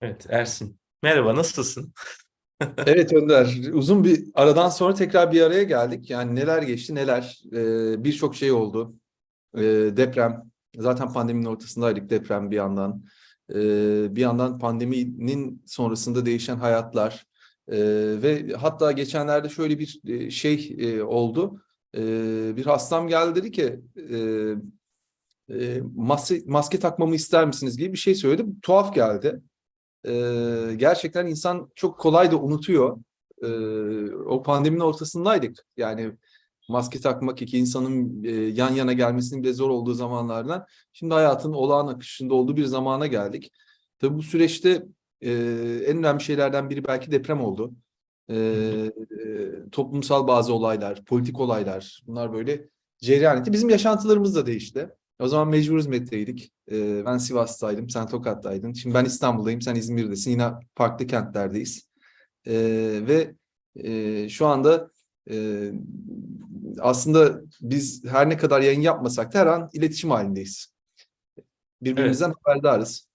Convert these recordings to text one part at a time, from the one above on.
Evet Ersin. Merhaba, nasılsın? Evet Önder, uzun bir aradan sonra tekrar bir araya geldik. Yani neler geçti neler, Ee, birçok şey oldu. Ee, deprem, zaten pandeminin ortasındaydık deprem bir yandan. Ee, bir yandan pandeminin sonrasında değişen hayatlar. Ee, ve hatta geçenlerde şöyle bir e, şey e, oldu. Ee, bir hastam geldi dedi ki, e, e, maske, maske takmamı ister misiniz gibi bir şey söyledi. Tuhaf geldi. Ee, gerçekten insan çok kolay da unutuyor. Ee, o pandeminin ortasındaydık. Yani maske takmak iki insanın e, yan yana gelmesinin bile zor olduğu zamanlardan şimdi hayatın olağan akışında olduğu bir zamana geldik. Tabii bu süreçte e, en önemli şeylerden biri belki deprem oldu. Ee, e, toplumsal bazı olaylar, politik olaylar bunlar böyle cereyan etti. Bizim yaşantılarımız da değişti. O zaman mecbur hizmetteydik. Ee, ben Sivas'taydım, sen Tokat'taydın. Şimdi ben İstanbul'dayım, sen İzmir'desin. Yine farklı kentlerdeyiz. Ee, ve e, şu anda e, aslında biz her ne kadar yayın yapmasak da her an iletişim halindeyiz. Birbirimizden haberdarız.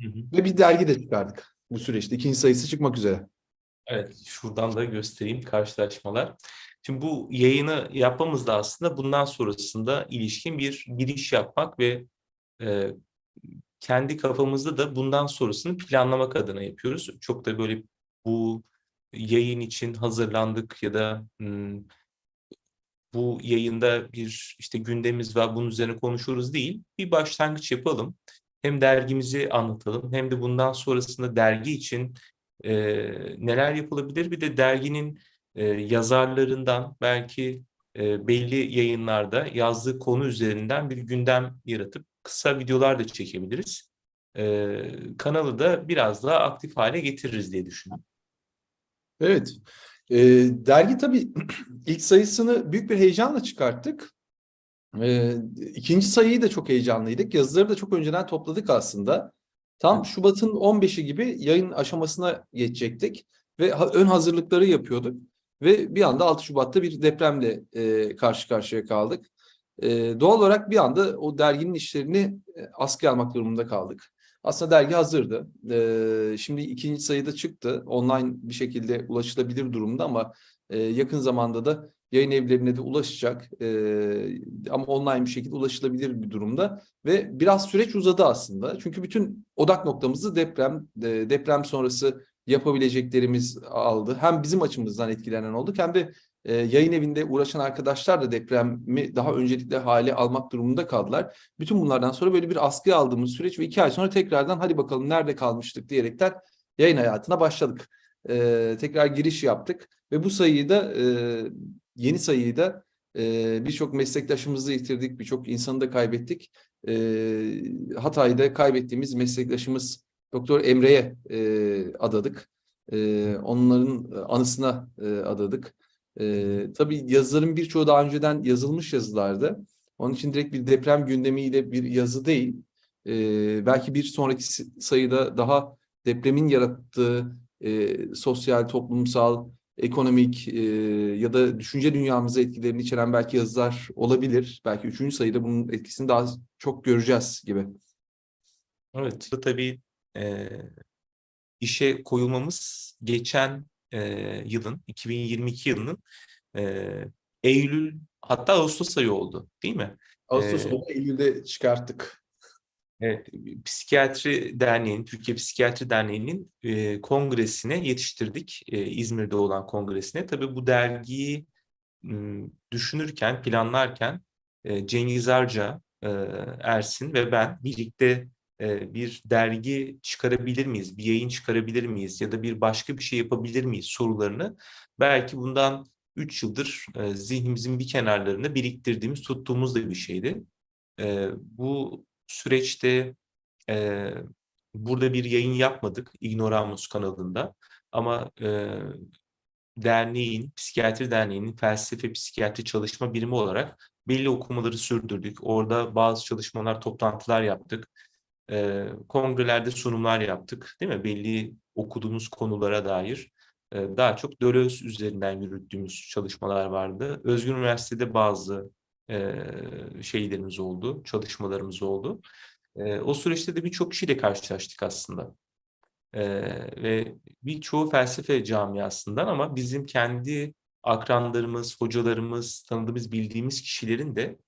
Hı hı. Ve bir dergi de çıkardık bu süreçte. İkinci sayısı çıkmak üzere. Evet, şuradan da göstereyim karşılaşmalar. Şimdi bu yayını yapmamız da aslında bundan sonrasında ilişkin bir giriş yapmak ve e, kendi kafamızda da bundan sonrasını planlamak adına yapıyoruz. Çok da böyle bu yayın için hazırlandık ya da hmm, bu yayında bir işte gündemimiz var bunun üzerine konuşuruz değil. Bir başlangıç yapalım. Hem dergimizi anlatalım hem de bundan sonrasında dergi için e, neler yapılabilir? Bir de derginin e, yazarlarından belki e, belli yayınlarda yazdığı konu üzerinden bir gündem yaratıp kısa videolar da çekebiliriz. E, kanalı da biraz daha aktif hale getiririz diye düşünüyorum. Evet. Ee, dergi tabii ilk sayısını büyük bir heyecanla çıkarttık. Ee, ikinci sayıyı da çok heyecanlıydık. Yazıları da çok önceden topladık aslında. Tam Şubat'ın 15'i gibi yayın aşamasına geçecektik ve ön hazırlıkları yapıyorduk. Ve bir anda 6 Şubat'ta bir depremle e, karşı karşıya kaldık. E, doğal olarak bir anda o derginin işlerini e, askıya almak durumunda kaldık. Aslında dergi hazırdı. E, şimdi ikinci sayıda çıktı. Online bir şekilde ulaşılabilir durumda ama e, yakın zamanda da yayın evlerine de ulaşacak. E, ama online bir şekilde ulaşılabilir bir durumda. Ve biraz süreç uzadı aslında. Çünkü bütün odak noktamızı deprem, e, deprem sonrası yapabileceklerimiz aldı. Hem bizim açımızdan etkilenen olduk hem de e, yayın evinde uğraşan arkadaşlar da depremi daha öncelikle hale almak durumunda kaldılar. Bütün bunlardan sonra böyle bir askıya aldığımız süreç ve iki ay sonra tekrardan hadi bakalım nerede kalmıştık diyerekten yayın hayatına başladık. E, tekrar giriş yaptık ve bu sayıyı da e, yeni sayıyı da e, birçok meslektaşımızı yitirdik, birçok insanı da kaybettik. E, Hatay'da kaybettiğimiz meslektaşımız Doktor Emre'ye e, adadık. E, onların anısına e, adadık. E, tabii yazıların birçoğu daha önceden yazılmış yazılardı. Onun için direkt bir deprem gündemiyle bir yazı değil. E, belki bir sonraki sayıda daha depremin yarattığı e, sosyal, toplumsal, ekonomik e, ya da düşünce dünyamıza etkilerini içeren belki yazılar olabilir. Belki üçüncü sayıda bunun etkisini daha çok göreceğiz gibi. Evet, tabii e, işe koyulmamız geçen e, yılın, 2022 yılının e, Eylül hatta Ağustos ayı oldu değil mi? Ağustos Ee, Eylül'de çıkarttık. Evet, Psikiyatri Derneği'nin, Türkiye Psikiyatri Derneği'nin e, kongresine yetiştirdik. E, İzmir'de olan kongresine. Tabii bu dergiyi m, düşünürken, planlarken e, Cengiz Arca, e, Ersin ve ben birlikte bir dergi çıkarabilir miyiz, bir yayın çıkarabilir miyiz ya da bir başka bir şey yapabilir miyiz sorularını belki bundan 3 yıldır e, zihnimizin bir kenarlarında biriktirdiğimiz, tuttuğumuz da bir şeydi. E, bu süreçte e, burada bir yayın yapmadık Ignoramus kanalında ama e, derneğin, Psikiyatri Derneği'nin felsefe psikiyatri çalışma birimi olarak belli okumaları sürdürdük. Orada bazı çalışmalar, toplantılar yaptık. E, kongrelerde sunumlar yaptık, değil mi? Belli okuduğumuz konulara dair. E, daha çok Deleuze üzerinden yürüttüğümüz çalışmalar vardı. Özgür Üniversitede bazı e, şeylerimiz oldu, çalışmalarımız oldu. E, o süreçte de birçok kişiyle karşılaştık aslında. e, ve birçoğu felsefe camiasından ama bizim kendi akranlarımız, hocalarımız, tanıdığımız, bildiğimiz kişilerin de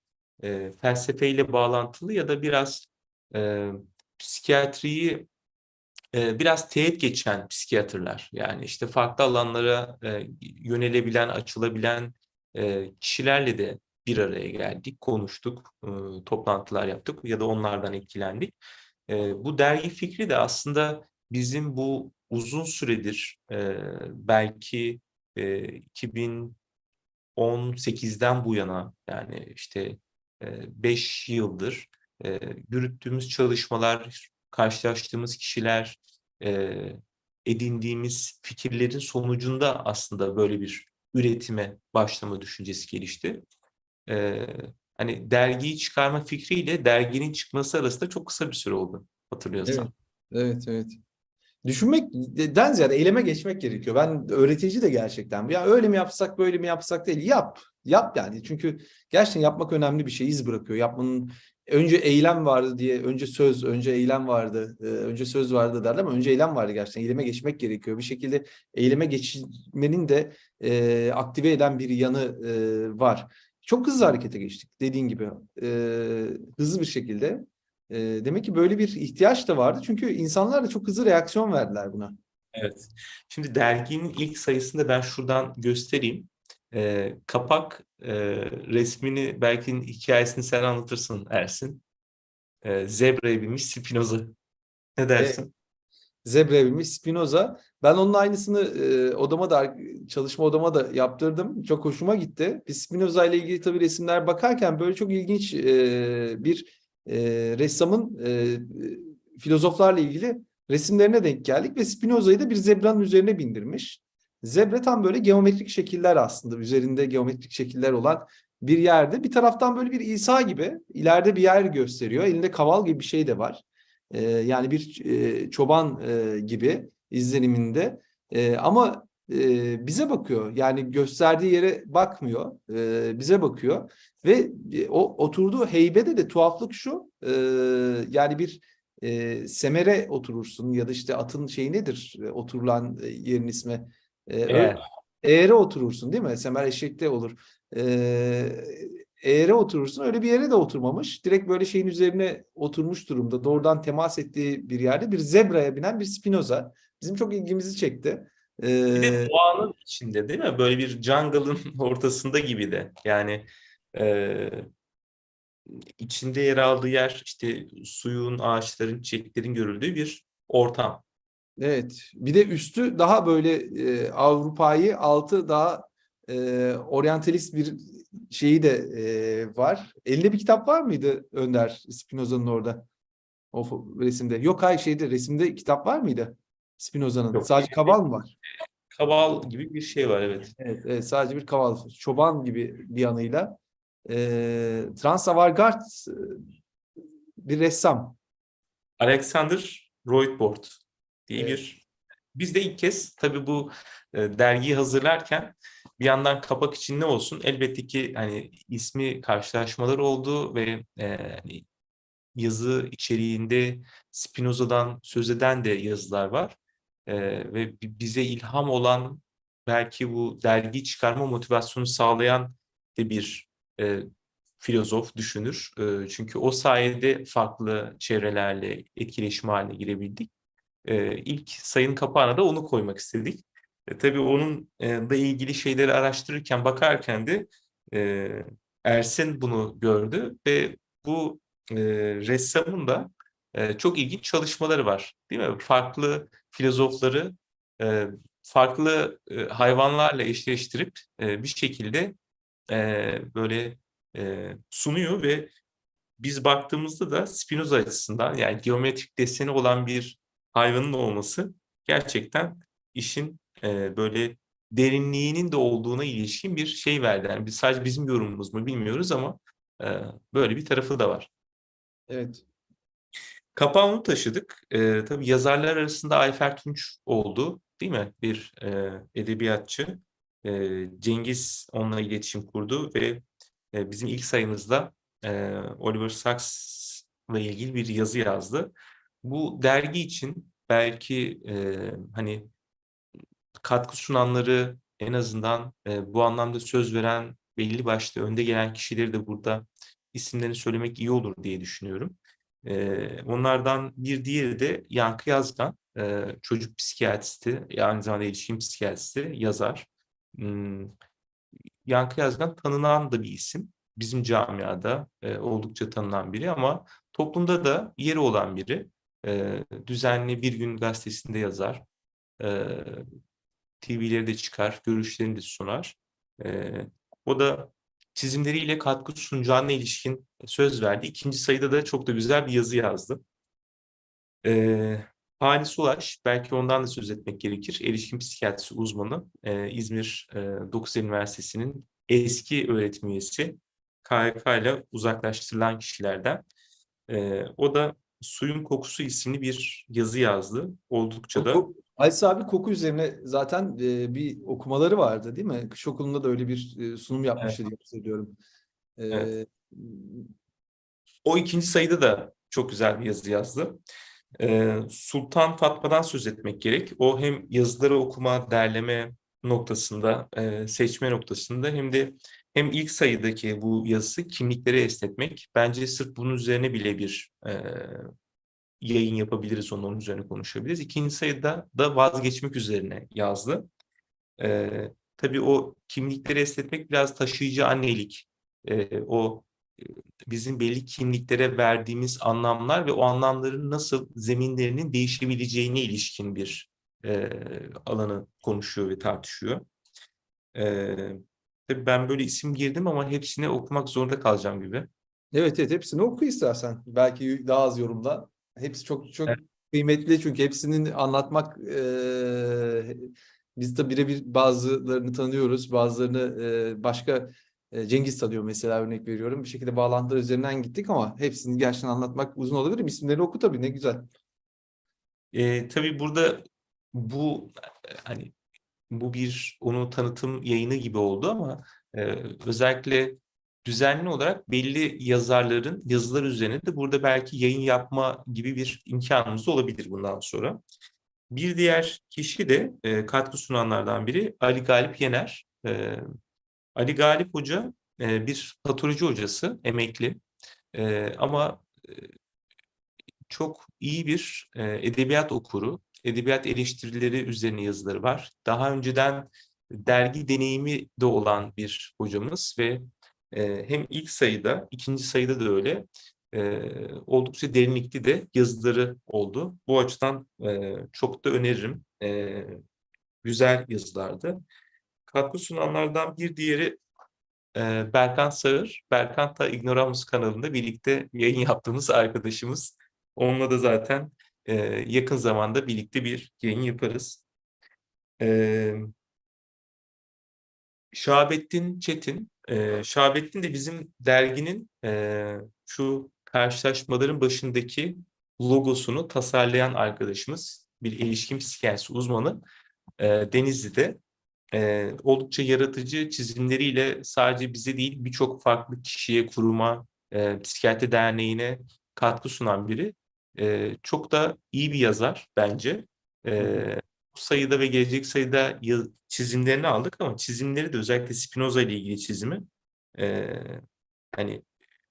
e, felsefeyle bağlantılı ya da biraz e, psikiyatriyi e, biraz teğet geçen psikiyatrlar. Yani işte farklı alanlara e, yönelebilen, açılabilen e, kişilerle de bir araya geldik, konuştuk, toplantılar yaptık ya da onlardan etkilendik. Bu dergi fikri de aslında bizim bu uzun süredir belki e, 2018'den bu yana yani işte 5 yıldır e, yürüttüğümüz çalışmalar, karşılaştığımız kişiler, e, edindiğimiz fikirlerin sonucunda aslında böyle bir üretime başlama düşüncesi gelişti. E, hani dergiyi çıkarma fikriyle derginin çıkması arasında çok kısa bir süre oldu hatırlıyorsan. Evet, evet, evet. Düşünmekten ziyade eyleme geçmek gerekiyor. Ben öğretici de gerçekten. Ya öyle mi yapsak, böyle mi yapsak değil. Yap. Yap yani. Çünkü gerçekten yapmak önemli bir şey. iz bırakıyor. Yapmanın önce eylem vardı diye, önce söz, önce eylem vardı, e, önce söz vardı derler ama önce eylem vardı gerçekten. Eyleme geçmek gerekiyor. Bir şekilde eyleme geçmenin de e, aktive eden bir yanı e, var. Çok hızlı harekete geçtik dediğin gibi. E, hızlı bir şekilde. E, demek ki böyle bir ihtiyaç da vardı. Çünkü insanlar da çok hızlı reaksiyon verdiler buna. Evet. Şimdi derginin ilk sayısında ben şuradan göstereyim. E, kapak e, resmini belki hikayesini sen anlatırsın Ersin. E, zebraya binmiş Spinoza. Ne dersin? Zebra'ya binmiş Spinoza. Ben onun aynısını e, odama da çalışma odama da yaptırdım. Çok hoşuma gitti. Biz Spinoza ile ilgili tabii resimler bakarken böyle çok ilginç e, bir e, ressamın e, filozoflarla ilgili resimlerine denk geldik ve Spinoza'yı da bir zebranın üzerine bindirmiş. Zebra tam böyle geometrik şekiller aslında. Üzerinde geometrik şekiller olan bir yerde. Bir taraftan böyle bir İsa gibi ileride bir yer gösteriyor. Elinde kaval gibi bir şey de var. Ee, yani bir e, çoban e, gibi izleniminde. E, ama e, bize bakıyor. Yani gösterdiği yere bakmıyor. E, bize bakıyor. Ve e, o oturduğu heybede de tuhaflık şu. E, yani bir e, semere oturursun ya da işte atın şeyi nedir? E, oturulan e, yerin ismi. E, Eğer. Eğere oturursun değil mi? Semer eşekte olur. Ee, eğere oturursun. Öyle bir yere de oturmamış. Direkt böyle şeyin üzerine oturmuş durumda. Doğrudan temas ettiği bir yerde bir zebraya binen bir Spinoza. Bizim çok ilgimizi çekti. Bir de doğanın içinde değil mi? Böyle bir jungle'ın ortasında gibi de. Yani e, içinde yer aldığı yer işte suyun, ağaçların, çiçeklerin görüldüğü bir ortam. Evet. Bir de üstü daha böyle e, Avrupa'yı, altı daha e, oryantalist bir şeyi de e, var. Elinde bir kitap var mıydı Önder Spinoza'nın orada? O resimde. Yok hayır şeyde resimde kitap var mıydı? Spinoza'nın. Yok. Sadece kaval mı var? Kaval gibi bir şey var evet. Evet, evet sadece bir kaval. Çoban gibi bir yanıyla. E, Transavantgard e, bir ressam. Alexander Roitbord diye Evet. bir biz de ilk kez tabii bu e, dergiyi hazırlarken bir yandan kapak için ne olsun elbette ki hani ismi karşılaşmalar oldu ve e, hani yazı içeriğinde Spinoza'dan söz eden de yazılar var. E, ve bi- bize ilham olan belki bu dergi çıkarma motivasyonu sağlayan de bir e, filozof, düşünür. E, çünkü o sayede farklı çevrelerle etkileşim haline girebildik. E, ilk sayının kapağına da onu koymak istedik. E, tabii onun e, da ilgili şeyleri araştırırken, bakarken de e, Ersin bunu gördü ve bu e, ressamın da e, çok ilginç çalışmaları var. Değil mi? Farklı filozofları e, farklı e, hayvanlarla eşleştirip e, bir şekilde e, böyle e, sunuyor ve biz baktığımızda da Spinoza açısından yani geometrik deseni olan bir hayvanın olması gerçekten işin e, böyle derinliğinin de olduğuna ilişkin bir şey verdi. Yani biz sadece bizim yorumumuz mu bilmiyoruz ama e, böyle bir tarafı da var. Evet. Kapağını taşıdık. E, tabii yazarlar arasında Ayfer Tunç oldu değil mi? Bir e, edebiyatçı. E, Cengiz onunla iletişim kurdu ve e, bizim ilk sayımızda e, Oliver Sacks'la ilgili bir yazı yazdı. Bu dergi için belki e, hani katkı sunanları en azından e, bu anlamda söz veren belli başlı önde gelen kişileri de burada isimlerini söylemek iyi olur diye düşünüyorum. E, onlardan bir diğeri de Yankı Yazgan, e, çocuk psikiyatristi, aynı zamanda ilişkin psikiyatristi, yazar. Hmm, Yankı Yazgan tanınan da bir isim. Bizim camiada e, oldukça tanınan biri ama toplumda da yeri olan biri. E, düzenli Bir Gün gazetesinde yazar. E, TV'leri de çıkar, görüşlerini de sunar. E, o da çizimleriyle katkı sunacağına ilişkin söz verdi. İkinci sayıda da çok da güzel bir yazı yazdı. E, Halis Ulaş, belki ondan da söz etmek gerekir. Erişkin psikiyatrisi uzmanı, e, İzmir e, 9 Eylül Üniversitesi'nin eski öğretim üyesi, KHK ile uzaklaştırılan kişilerden. E, o da Suyun Kokusu isimli bir yazı yazdı. Oldukça da Halis abi koku üzerine zaten e, bir okumaları vardı değil mi? Kış okulunda da öyle bir e, sunum yapmıştı diye hatırlıyorum. E, Evet. O ikinci sayıda da çok güzel bir yazı yazdı. Ee, Sultan Fatma'dan söz etmek gerek. O hem yazıları okuma, derleme noktasında, e, seçme noktasında hem de hem ilk sayıdaki bu yazısı kimlikleri esnetmek. Bence sırf bunun üzerine bile bir e, yayın yapabiliriz, onun üzerine konuşabiliriz. İkinci sayıda da vazgeçmek üzerine yazdı. Ee, tabii o kimlikleri esnetmek biraz taşıyıcı annelik. Ee, o e, bizim belli kimliklere verdiğimiz anlamlar ve o anlamların nasıl zeminlerinin değişebileceğine ilişkin bir e, alanı konuşuyor ve tartışıyor. E, tabii ben böyle isim girdim ama hepsini okumak zorunda kalacağım gibi. Evet evet hepsini oku istersen. Belki daha az yorumla. Hepsi çok çok Evet. kıymetli çünkü hepsinin anlatmak eee biz de birebir bazılarını tanıyoruz. Bazılarını eee, başka Cengiz tanıyor mesela örnek veriyorum. Bir şekilde bağlantılar üzerinden gittik ama hepsini gerçekten anlatmak uzun olabilir. İsimlerini oku tabii ne güzel. E, tabii burada bu e, hani bu bir onu tanıtım yayını gibi oldu ama e, özellikle düzenli olarak belli yazarların yazılar üzerine de burada belki yayın yapma gibi bir imkanımız olabilir bundan sonra. Bir diğer kişi de e, katkı sunanlardan biri Ali Galip Yener. E, Ali Galip Hoca e, bir patoloji hocası, emekli. E, ama e, çok iyi bir e, edebiyat okuru, edebiyat eleştirileri üzerine yazıları var. Daha önceden dergi deneyimi de olan bir hocamız ve e, hem ilk sayıda, ikinci sayıda da öyle e, oldukça derinlikli de yazıları oldu. Bu açıdan e, çok da öneririm. Güzel yazılardı. Katkı sunanlardan bir diğeri e, Berkan Sağır. Berkan da Ignoramus kanalında birlikte yayın yaptığımız arkadaşımız. Onunla da zaten e, yakın zamanda birlikte bir yayın yaparız. E, Şahabettin Çetin. E, Şahabettin de bizim derginin e, şu karşılaşmaların başındaki logosunu tasarlayan arkadaşımız. Bir ilişkin psikiyatrisi uzmanı. E, Denizli'de e, oldukça yaratıcı çizimleriyle sadece bize değil birçok farklı kişiye, kuruma, e, psikiyatri derneğine katkı sunan biri. E, çok da iyi bir yazar bence. E, bu sayıda ve gelecek sayıda çizimlerini aldık ama çizimleri de özellikle Spinoza ile ilgili çizimi e, hani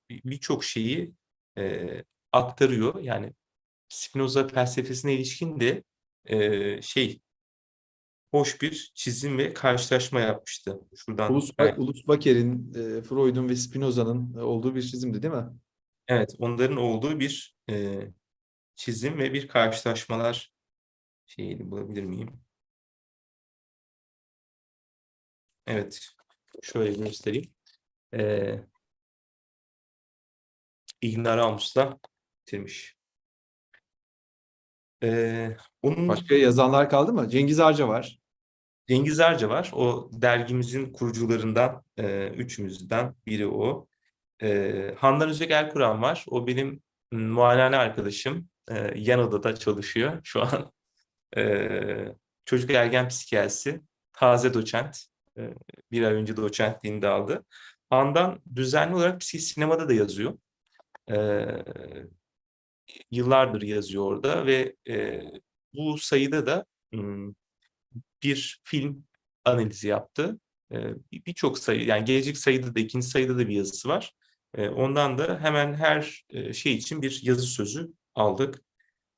bir- birçok şeyi e, aktarıyor. Yani Spinoza felsefesine ilişkin de e, şey hoş bir çizim ve karşılaşma yapmıştı. Şuradan Ulus, belki- Ulus Baker'in, e, Freud'un ve Spinoza'nın olduğu bir çizimdi değil mi? evet onların olduğu bir e, çizim ve bir karşılaşmalar şeyini bulabilir miyim? Evet. Şöyle göstereyim. E, Ignoramus'la bitirmiş. E, onun Başka yazanlar kaldı mı? Cengiz Arca var. Cengiz Arca var. O dergimizin kurucularından e, üçümüzden biri o. E, Handan Özek Erkuran var. O benim m, muayenehane arkadaşım. E, yan odada çalışıyor şu an. E, çocuk ergen psikiyatrisi. Taze doçent. E, bir ay önce doçentliğini de aldı. Handan düzenli olarak psik sinemada da yazıyor. E, yıllardır yazıyor orada ve e, bu sayıda da ım, bir film analizi yaptı. Bir- Birçok sayı yani gelecek sayıda da ikinci sayıda da bir yazısı var. Ondan da hemen her e, şey için bir yazı sözü aldık.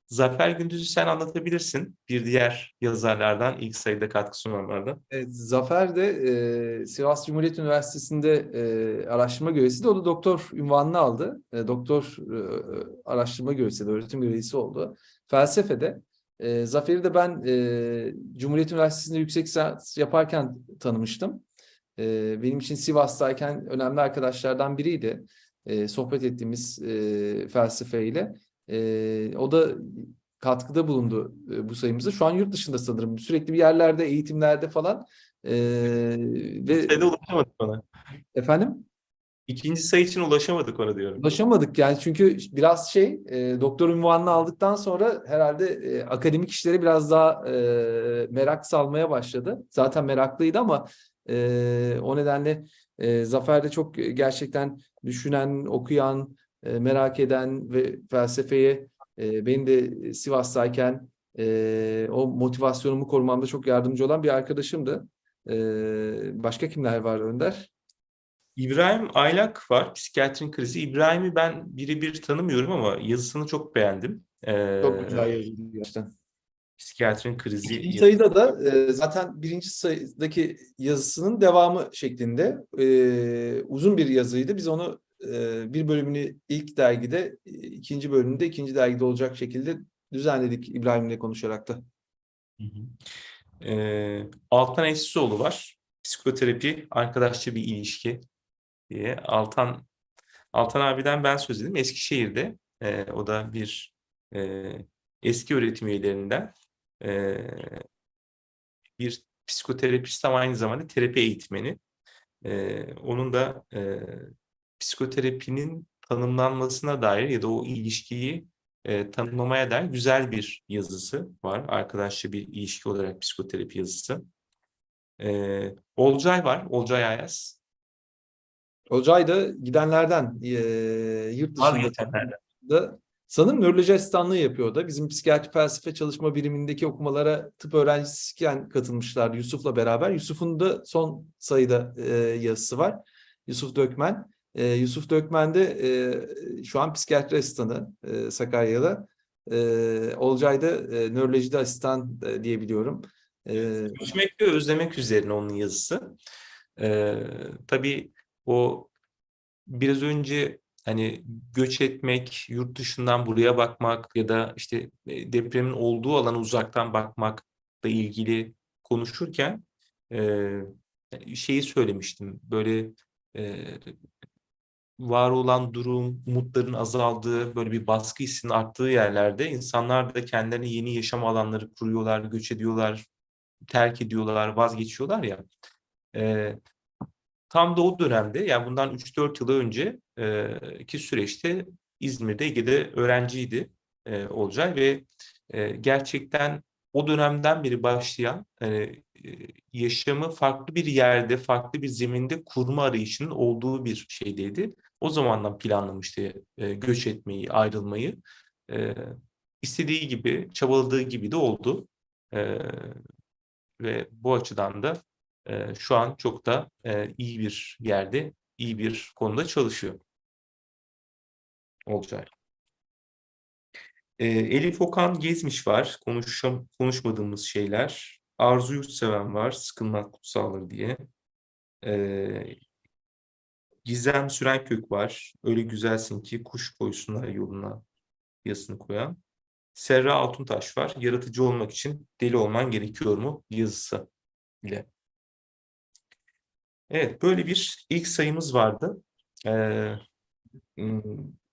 Zafer Gündüz'ü sen anlatabilirsin. Bir diğer yazarlardan ilk sayıda katkı sunanlardan. Evet, Zafer de e, Sivas Cumhuriyet Üniversitesi'nde e, araştırma görevlisiydi. O da doktor ünvanını aldı. E, doktor e, araştırma görevlisi, de, öğretim görevlisi oldu. Felsefede. E, Zafer'i de ben e, Cumhuriyet Üniversitesi'nde yüksek lisans yaparken tanımıştım. E, benim için Sivas'tayken önemli arkadaşlardan biriydi. E, sohbet ettiğimiz e, felsefeyle. E, o da katkıda bulundu e, bu sayımıza. Şu an yurt dışında sanırım. Sürekli bir yerlerde, eğitimlerde falan. E, ve Sayıda ulaşamadık ona. efendim İkinci sayı için ulaşamadık ona diyorum. ulaşamadık yani çünkü biraz şey e, doktor unvanını aldıktan sonra herhalde e, akademik işlere biraz daha e, merak salmaya başladı. Zaten meraklıydı ama e, o nedenle e, Zafer de çok gerçekten düşünen, okuyan, e, merak eden ve felsefeye e, benim de Sivas'tayken e, o motivasyonumu korumamda çok yardımcı olan bir arkadaşımdı. E, başka kimler var Önder? İbrahim Aylak var. Psikiyatrin krizi. İbrahim'i ben birebir tanımıyorum ama yazısını çok beğendim. Ee, Çok güzel yazıldı gerçekten. Psikiyatrin krizi. İkinci sayıda da e, zaten birinci sayıdaki yazısının devamı şeklinde e, uzun bir yazıydı. Biz onu e, bir bölümünü ilk dergide, e, ikinci bölümünde ikinci dergide olacak şekilde düzenledik İbrahim'le konuşarak da. Hı hı. Ee, Altan Eşsizoğlu var. Psikoterapi, arkadaşça bir ilişki diye. Altan Altan abiden ben söz edeyim. Eskişehir'de e, o da bir e, eski öğretim üyelerinden e, bir psikoterapist ama aynı zamanda terapi eğitmeni. E, onun da e, psikoterapinin tanımlanmasına dair ya da o ilişkiyi e, tanımlamaya dair güzel bir yazısı var. Arkadaşça bir ilişki olarak psikoterapi yazısı. E, Olcay var. Olcay Ayaz. Olcay da gidenlerden e, yurt dışında sanırım nöroloji asistanlığı yapıyor da. Bizim psikiyatri felsefe çalışma birimindeki okumalara tıp öğrencisiyken katılmışlar Yusuf'la beraber. Yusuf'un da son sayıda e, yazısı var. Yusuf Dökmen. E, Yusuf Dökmen de e, şu an psikiyatri asistanı e, Sakarya'da. E, Olcay da e, nörolojide asistan e, diyebiliyorum. E, ve özlemek üzerine onun yazısı. Ee, tabii o biraz önce hani göç etmek, yurt dışından buraya bakmak ya da işte e, depremin olduğu alana uzaktan bakmakla ilgili konuşurken e, şeyi söylemiştim. Böyle e, var olan durum, umutların azaldığı, böyle bir baskı hissinin arttığı yerlerde insanlar da kendilerine yeni yaşam alanları kuruyorlar, göç ediyorlar, terk ediyorlar, vazgeçiyorlar ya. Ee, tam da o dönemde yani bundan 3-4 yıl önce e, ki süreçte İzmir'de Ege'de öğrenciydi e, Olcay ve e, gerçekten o dönemden beri başlayan e, e, yaşamı farklı bir yerde, farklı bir zeminde kurma arayışının olduğu bir şeydeydi. O zamandan planlamıştı e, göç etmeyi, ayrılmayı. E, istediği gibi, çabaladığı gibi de oldu. E, ve bu açıdan da e, şu an çok da e, iyi bir yerde, iyi bir konuda çalışıyor. Olcay. E, Elif Okan Gezmiş var. Konuşam, konuşmadığımız şeyler. Arzu Yurtseven var. Sıkılmak kutsaldır diye. E, Gizem Sürenkök var. Öyle güzelsin ki kuş koysunlar yoluna yazısını koyan. Serra Altuntaş var. Yaratıcı olmak için deli olman gerekiyor mu yazısı ile. Evet, böyle bir ilk sayımız vardı. Ee,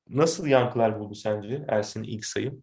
nasıl yankılar buldu sence Ersin'in ilk sayı?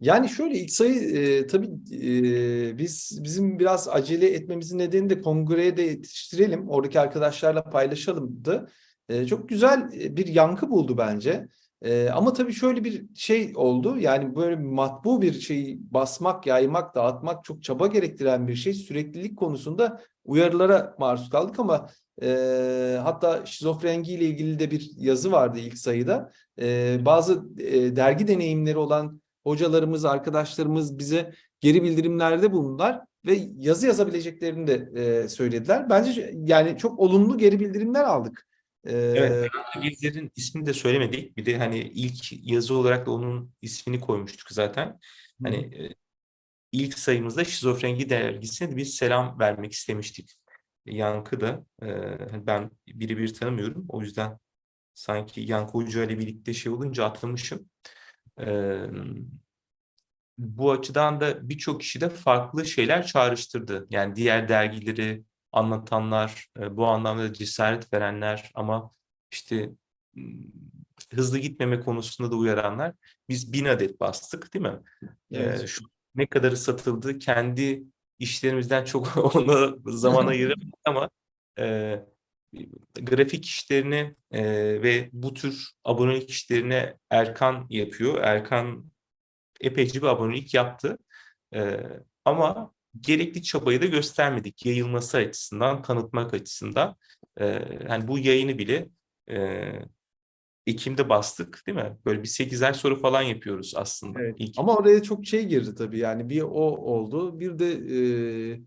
Yani şöyle ilk sayı e, tabii e, biz bizim biraz acele etmemizin nedeni de kongreye de yetiştirelim. Oradaki arkadaşlarla paylaşalımdı. E, çok güzel bir yankı buldu bence. E, ama tabii şöyle bir şey oldu. Yani böyle matbu bir şeyi basmak, yaymak, dağıtmak çok çaba gerektiren bir şey. Süreklilik konusunda uyarılara maruz kaldık ama e, hatta şizofrengi ile ilgili de bir yazı vardı ilk sayıda. E, bazı e, dergi deneyimleri olan hocalarımız, arkadaşlarımız bize geri bildirimlerde bulundular ve yazı yazabileceklerini de e, söylediler. Bence yani çok olumlu geri bildirimler aldık. Evet, Gezilerin ismini de söylemedik. Bir de hani ilk yazı olarak da onun ismini koymuştuk zaten. Hani e, ilk sayımızda Şizofrengi dergisine de bir selam vermek istemiştik. Yankı da e, hani ben birebir tanımıyorum. O yüzden sanki Yankı Hoca ile birlikte şey olunca atlamışım. Bu açıdan da birçok kişi de farklı şeyler çağrıştırdı. Yani diğer dergileri anlatanlar, e, bu anlamda cesaret verenler ama işte hızlı gitmeme konusunda da uyaranlar. Biz bin adet bastık değil mi? Evet. Ee, şu ne kadarı satıldı kendi işlerimizden çok ona zaman ayıramadık ama e, grafik işlerini e, ve bu tür abonelik işlerini Erkan yapıyor. Erkan epeyce bir abonelik yaptı. E, ama gerekli çabayı da göstermedik yayılması açısından, tanıtmak açısından. E, yani bu yayını bile e, Ekim'de bastık değil mi? Böyle bir 8 ay sonra falan yapıyoruz aslında. Evet. İlk. Ama oraya çok şey girdi tabii yani bir o oldu bir de e,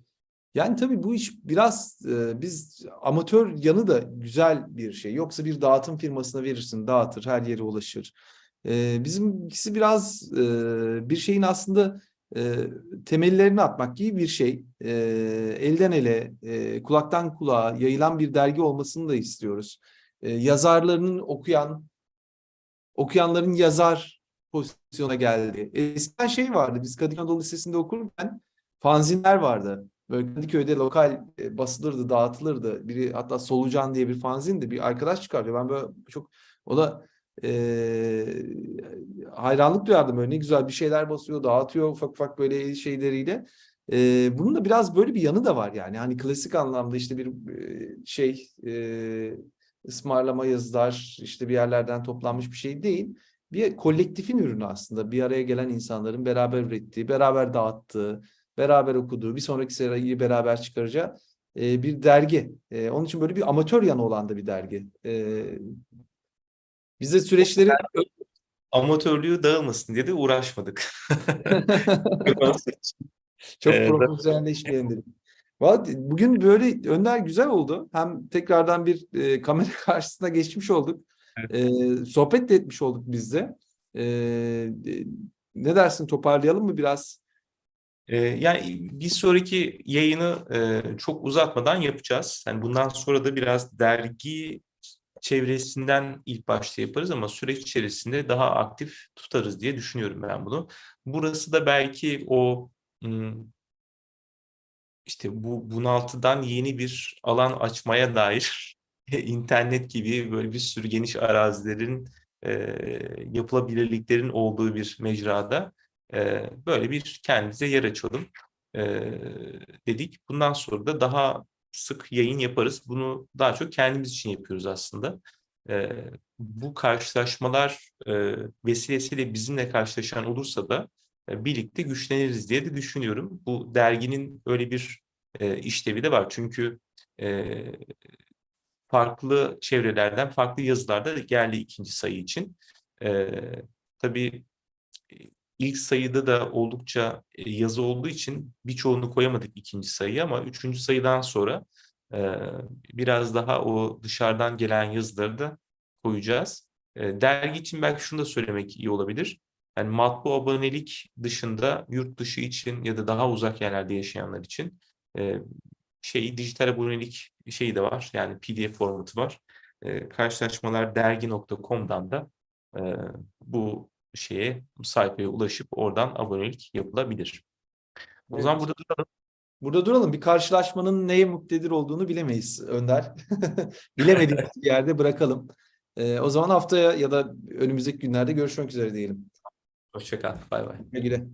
yani tabii bu iş biraz e, biz amatör yanı da güzel bir şey. Yoksa bir dağıtım firmasına verirsin dağıtır her yere ulaşır. E, bizimkisi biraz e, bir şeyin aslında e, temellerini atmak gibi bir şey. E, elden ele, e, kulaktan kulağa yayılan bir dergi olmasını da istiyoruz. E, yazarlarının okuyan, okuyanların yazar pozisyona geldi. Eskiden şey vardı, biz Kadıköy Anadolu Lisesi'nde okurken fanzinler vardı. Böyle Kadıköy'de lokal e, basılırdı, dağıtılırdı. Biri hatta Solucan diye bir fanzindi. Bir arkadaş çıkardı. Ben böyle çok o da e, hayranlık duyardım. Ne güzel bir şeyler basıyor, dağıtıyor ufak ufak böyle şeyleriyle. E, bunun da biraz böyle bir yanı da var yani. Hani klasik anlamda işte bir şey e, ısmarlama yazılar işte bir yerlerden toplanmış bir şey değil. Bir kolektifin ürünü aslında. Bir araya gelen insanların beraber ürettiği, beraber dağıttığı, beraber okuduğu, bir sonraki seriyi beraber çıkaracağı bir dergi. Onun için böyle bir amatör yanı olan da bir dergi. E, bize süreçleri Amatörlüğü dağılmasın diye de uğraşmadık. çok Evet. profesyonelleşmeyelim dedik. Vallahi Bugün böyle Önder güzel oldu. Hem tekrardan bir e, kamera karşısına geçmiş olduk. E, sohbet de etmiş olduk biz de. E, e, ne dersin toparlayalım mı biraz? Ee, yani bir sonraki yayını e, çok uzatmadan yapacağız. Yani bundan sonra da biraz dergi çevresinden ilk başta yaparız ama süreç içerisinde daha aktif tutarız diye düşünüyorum ben bunu. Burası da belki o işte bu bunaltıdan yeni bir alan açmaya dair internet gibi böyle bir sürü geniş arazilerin e, yapılabilirliklerin olduğu bir mecrada e, böyle bir kendimize yer açalım e, dedik. Bundan sonra da daha sık yayın yaparız. Bunu daha çok kendimiz için yapıyoruz aslında. E, bu karşılaşmalar e, vesilesiyle bizimle karşılaşan olursa da e, birlikte güçleniriz diye de düşünüyorum. Bu derginin öyle bir e, işlevi de var. Çünkü e, farklı çevrelerden farklı yazılar da geldi ikinci sayı için. E, tabii ilk sayıda da oldukça e, yazı olduğu için birçoğunu koyamadık ikinci sayıya ama üçüncü sayıdan sonra e, biraz daha o dışarıdan gelen yazıları da koyacağız. E, dergi için belki şunu da söylemek iyi olabilir. Yani matbu abonelik dışında yurt dışı için ya da daha uzak yerlerde yaşayanlar için şey dijital abonelik şeyi de var. Yani PDF formatı var. Karşılaşmalar dergi.com'dan da bu şeye sayfaya ulaşıp oradan abonelik yapılabilir. O Evet. zaman burada duralım. Burada duralım. Bir karşılaşmanın neye muktedir olduğunu bilemeyiz Önder. Bilemediğimiz bir yerde bırakalım. E, o zaman haftaya ya da önümüzdeki günlerde görüşmek üzere diyelim. Hoşça kal. Bay bay. Güle güle.